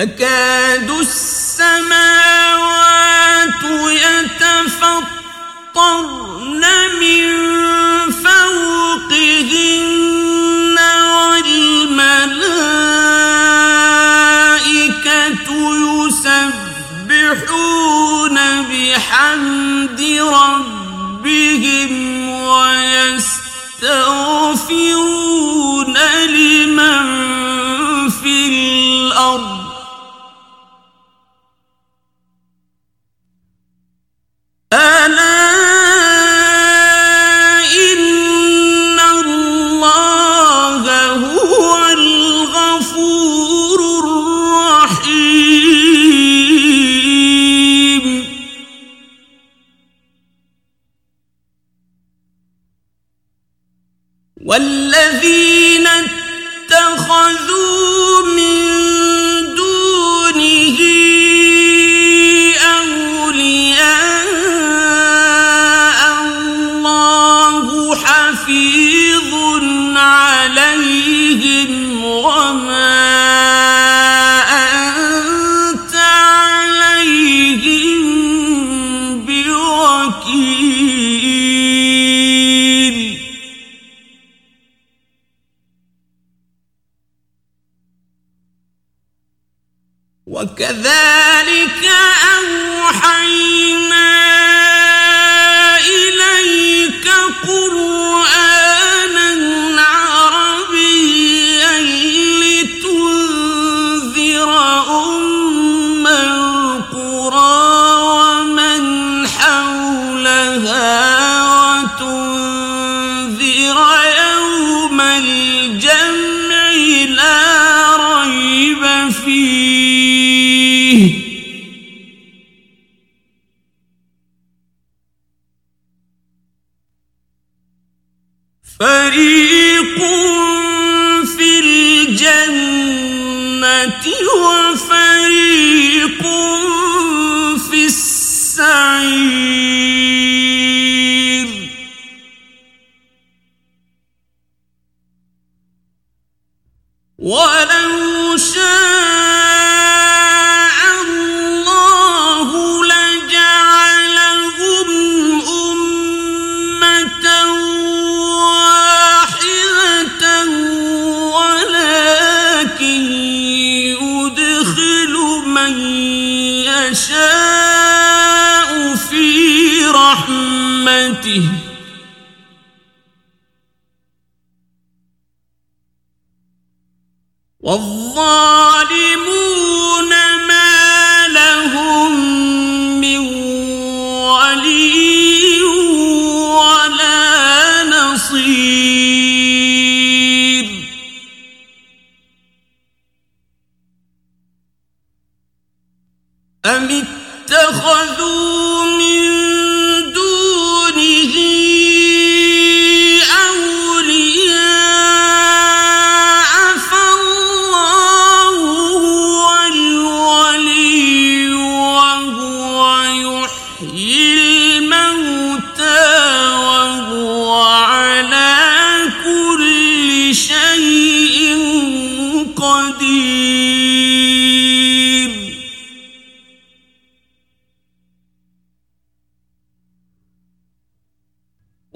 تكاد السماوات يتفطرن من فوقهن والملائكة يسبحون بحمد ربهم ويسبحون الظلمات والفريق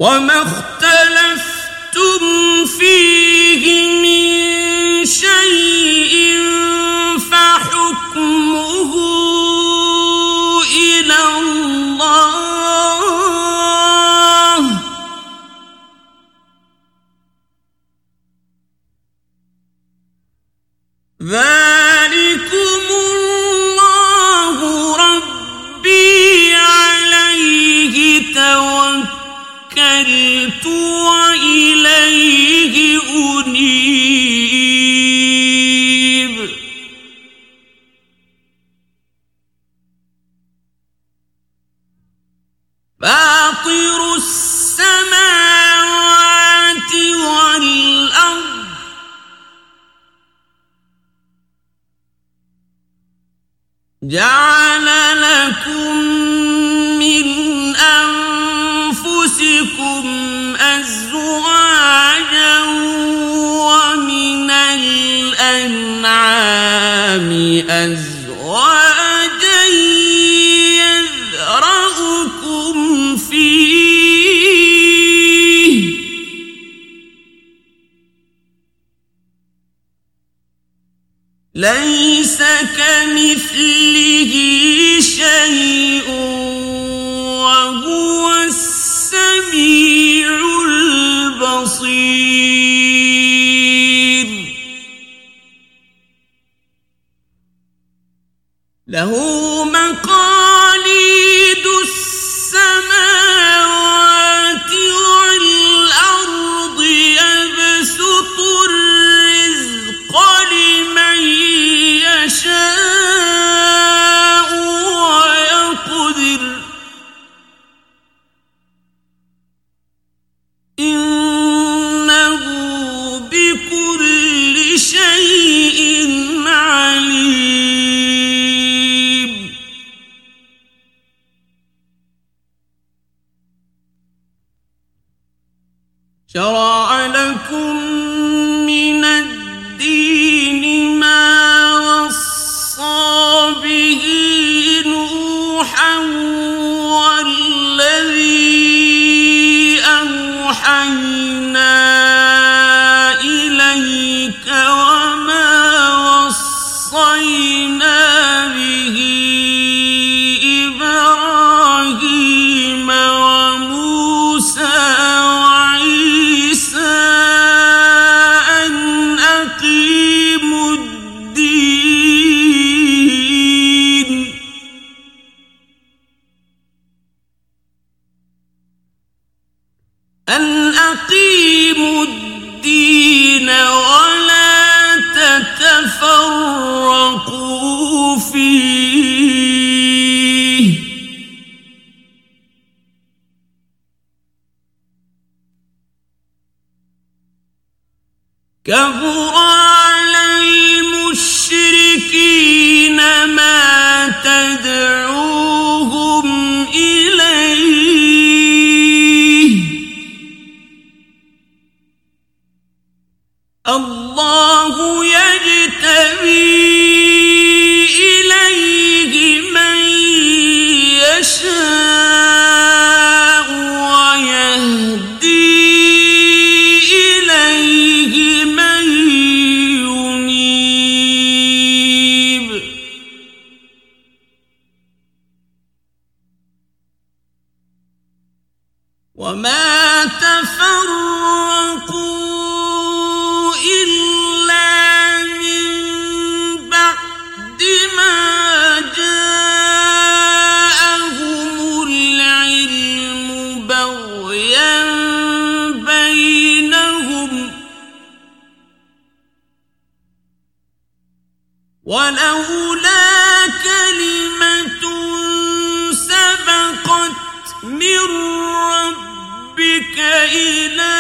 وما جعل لكم من أنفسكم أزواجا ومن الأنعام أزواجا يذرأكم فيه. لن له شرع كبر إليه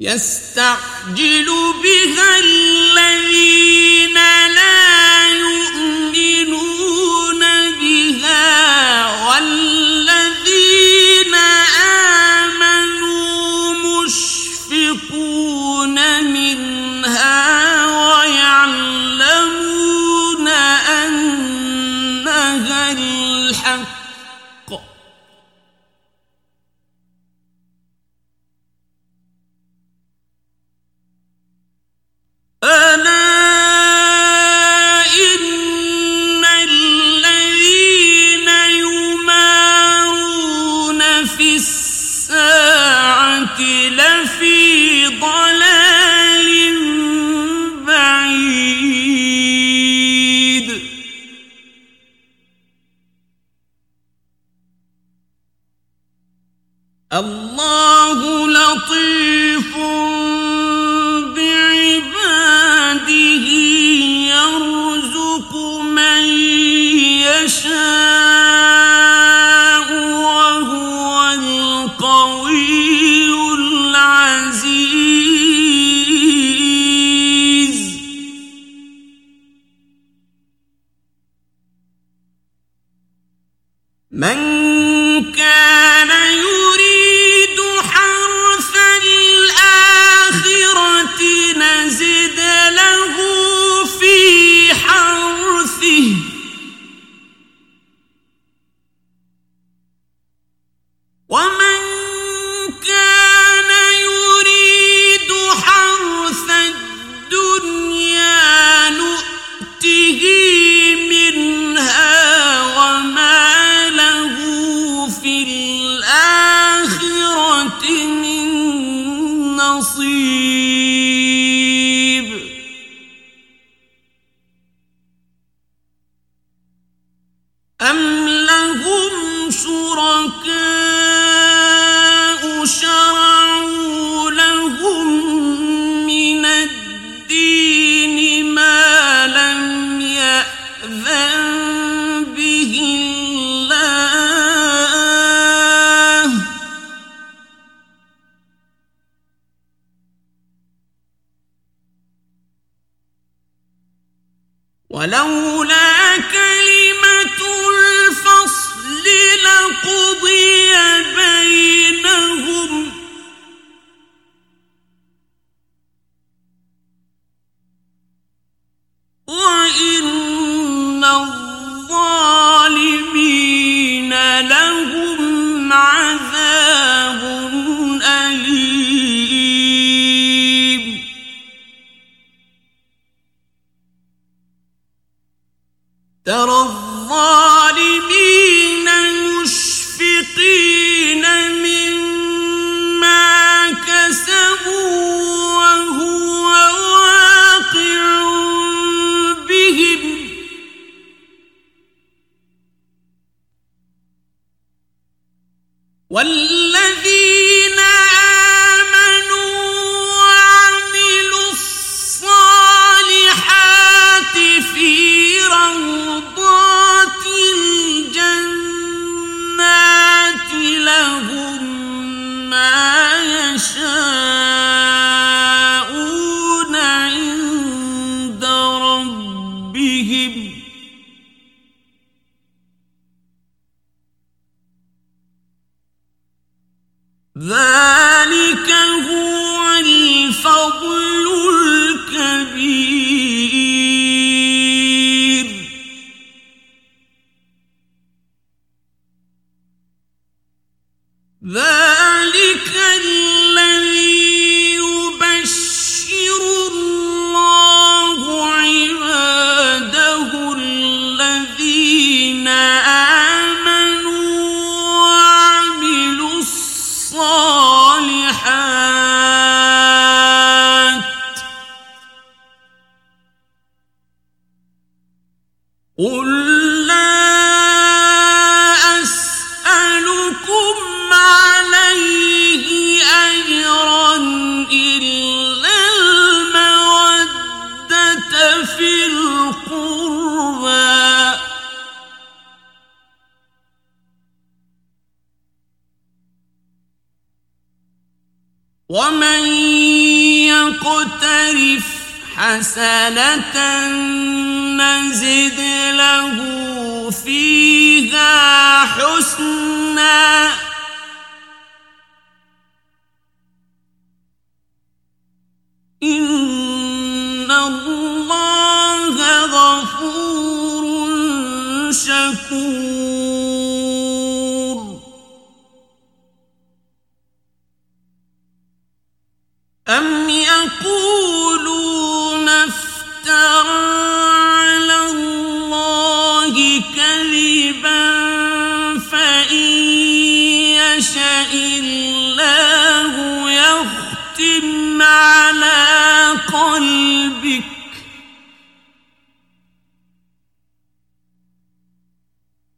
يستعجل بها الذين ولولا كلمة الفصل لقوم ما يشاء ومن يقترف حسنة نزد له فيها حسنا إن الله غفور شكور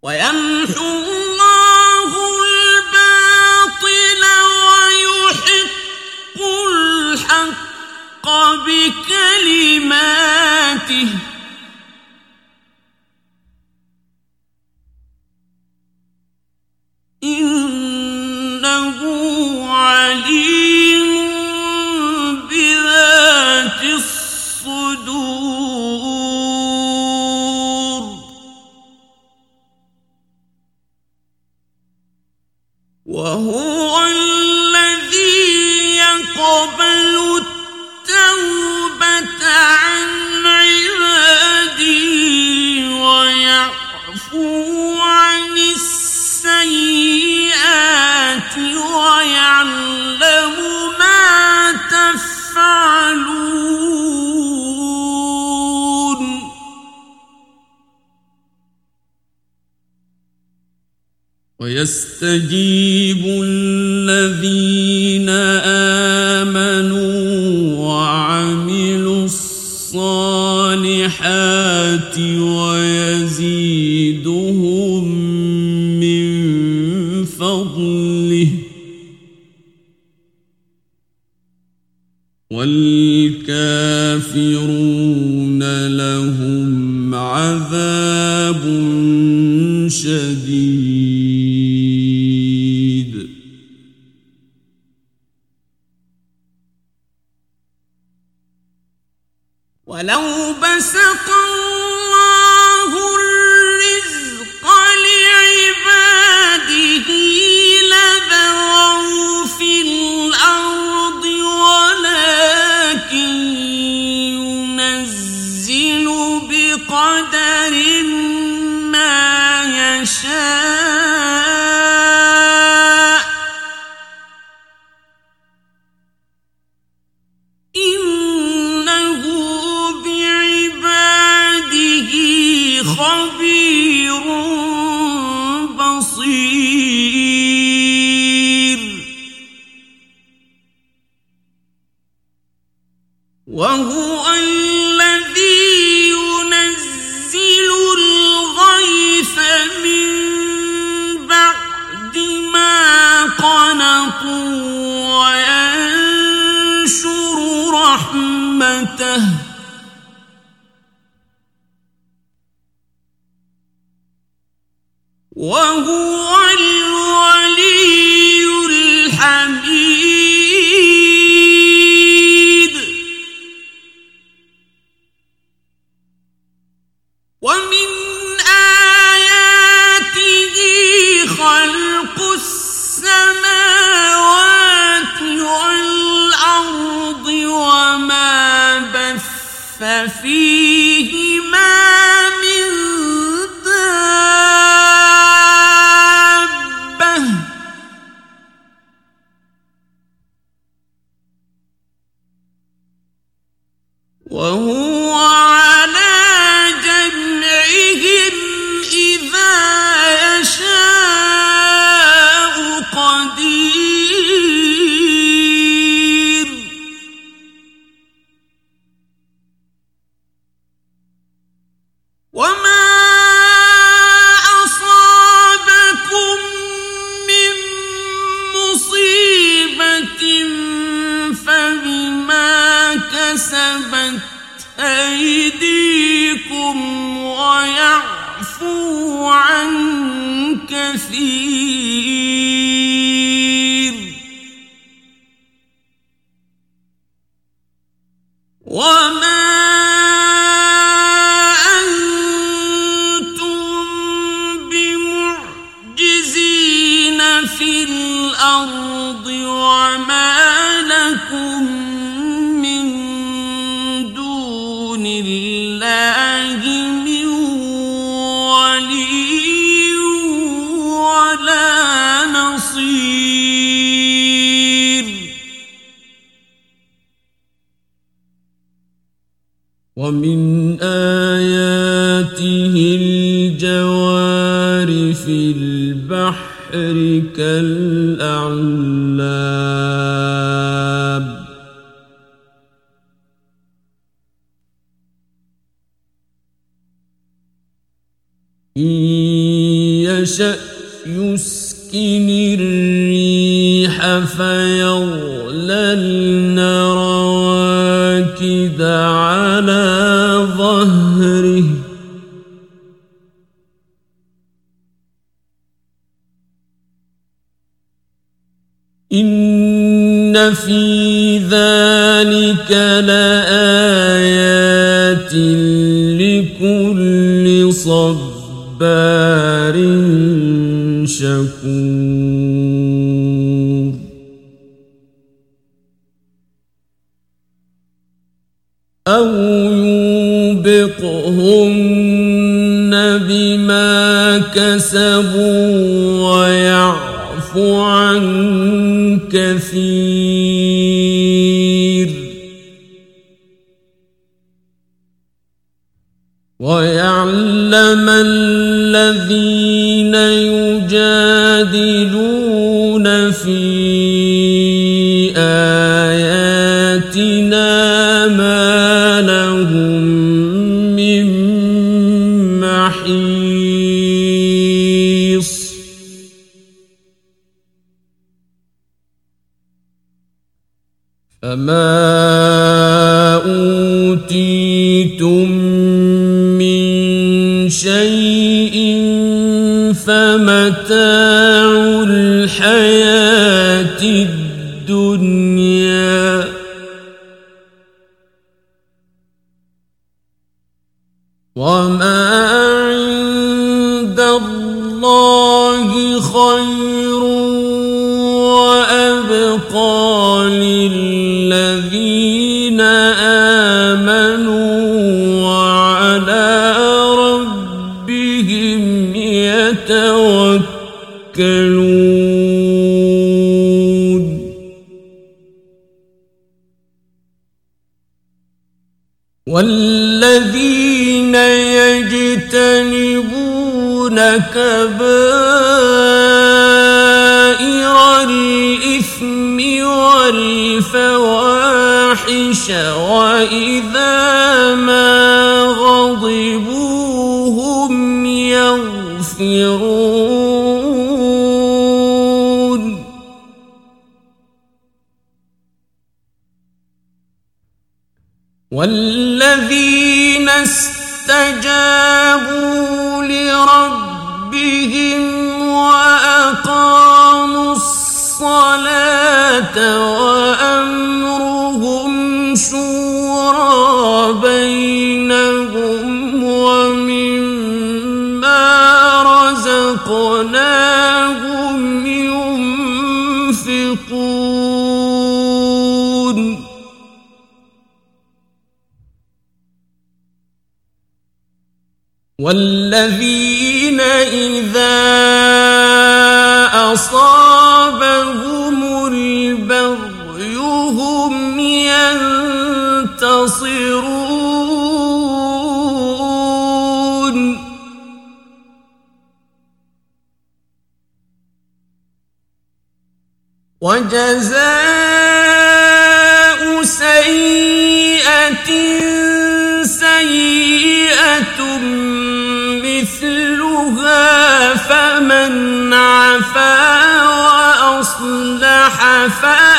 ويمحو الله الباطل ويحق الحق بكلماته. يستجيب الذين آمنوا وعملوا الصالحات ويزيدهم من فضله والكافرون لهم عذاب شديد ولو بسط الله 万国 يعفو عن كثير. يشأ يسكن الريح فيظللن رواكد على ظهره إن في ذلك لآيات لكل صبر صبار شكور. أو يوبقهن بما كسبوا ويعفو عن كثير. وما أوتي وال والذين استجابوا لربهم وأقاموا الصلاة وأمروا والذين إذا أصابهم البغي هم ينتصرون. وجزاء سيئة سيئة مثلها فمن عفا وأصلح فأصلح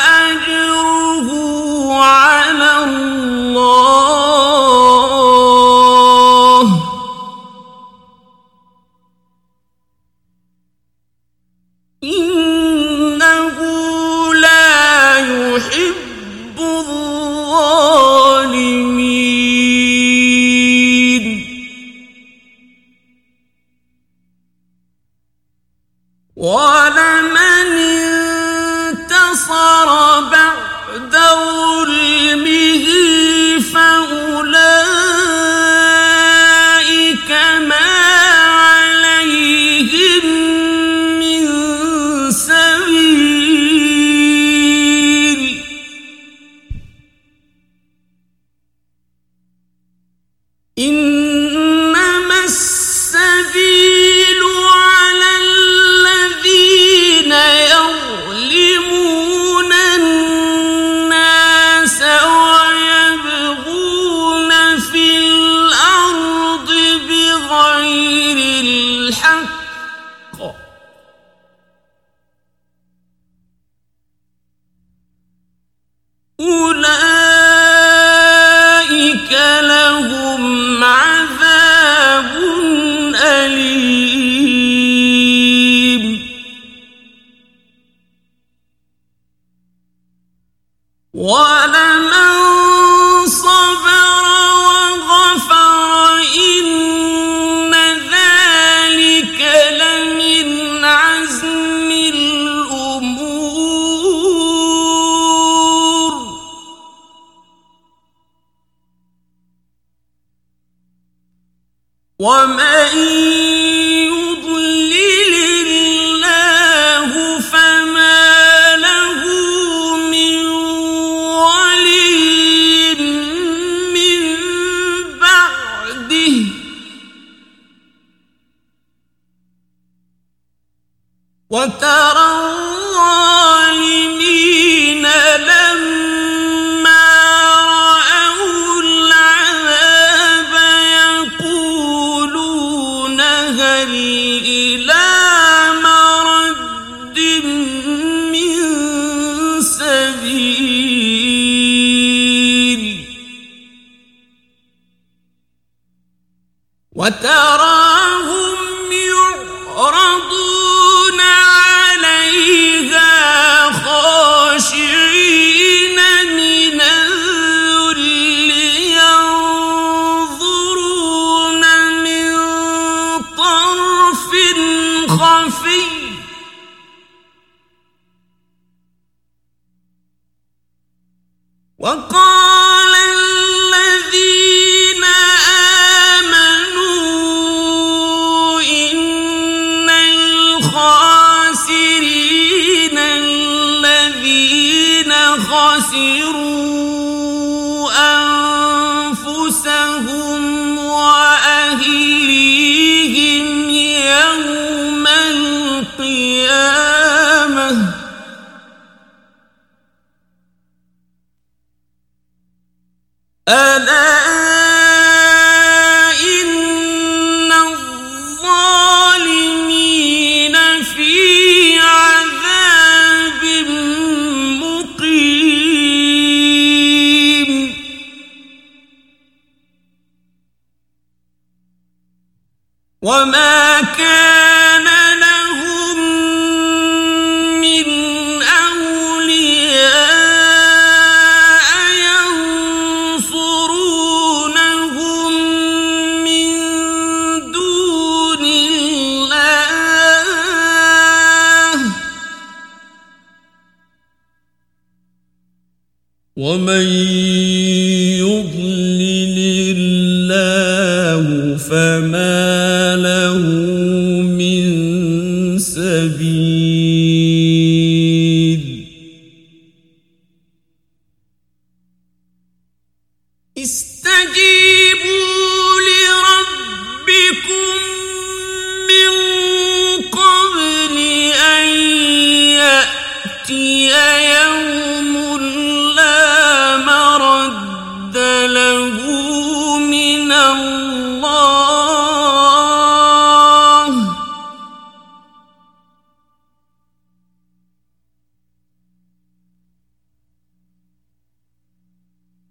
متى وما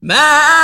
ما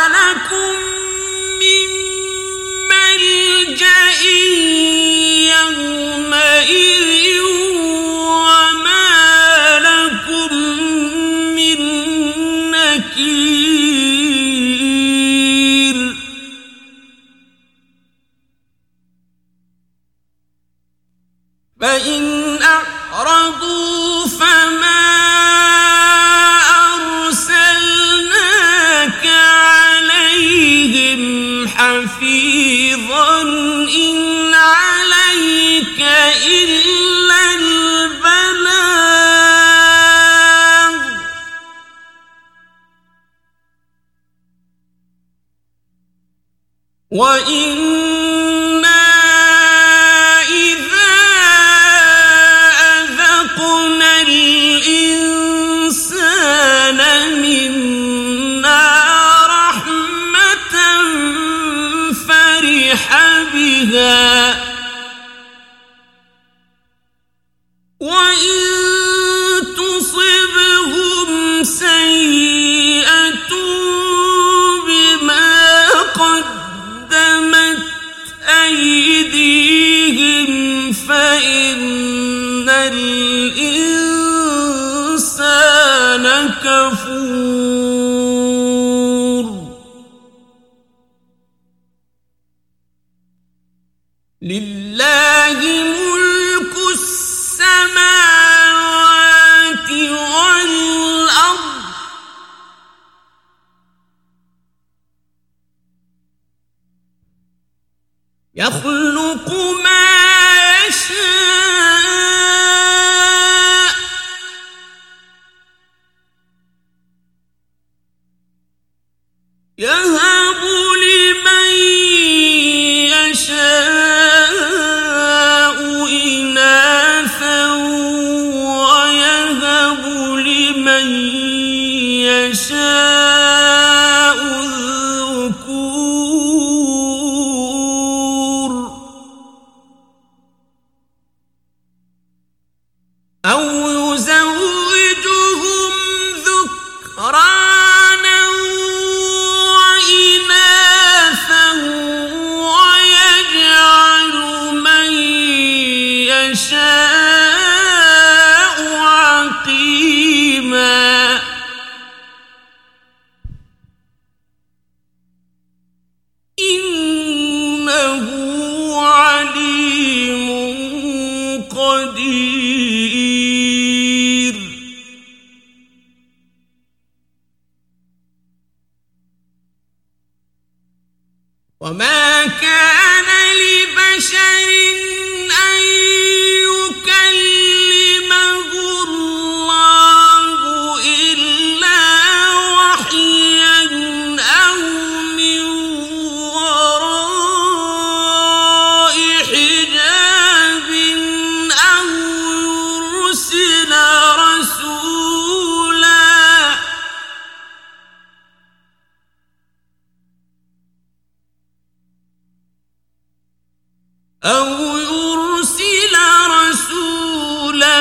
أو يرسل رسولا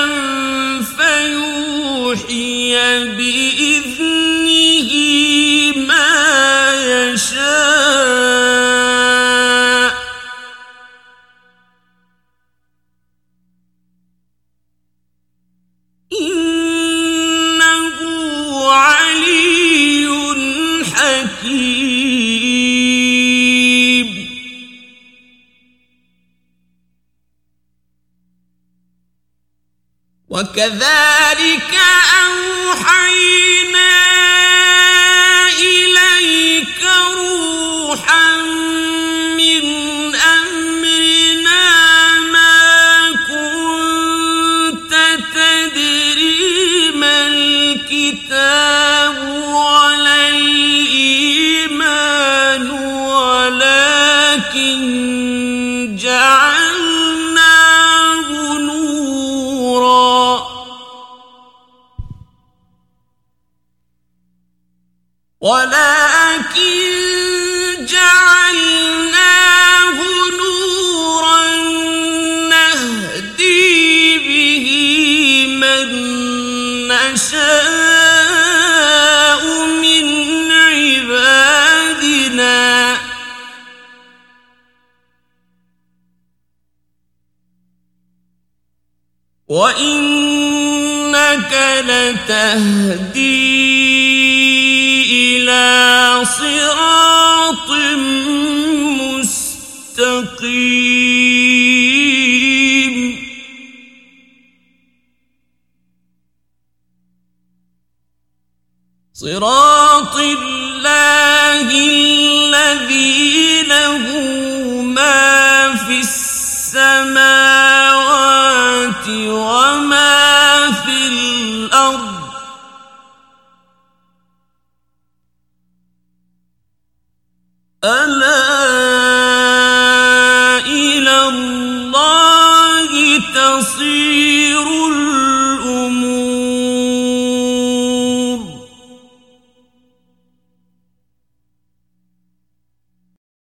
فيوحي به كذلك تهدي إلى صراط مستقيم. صراط الله الذي له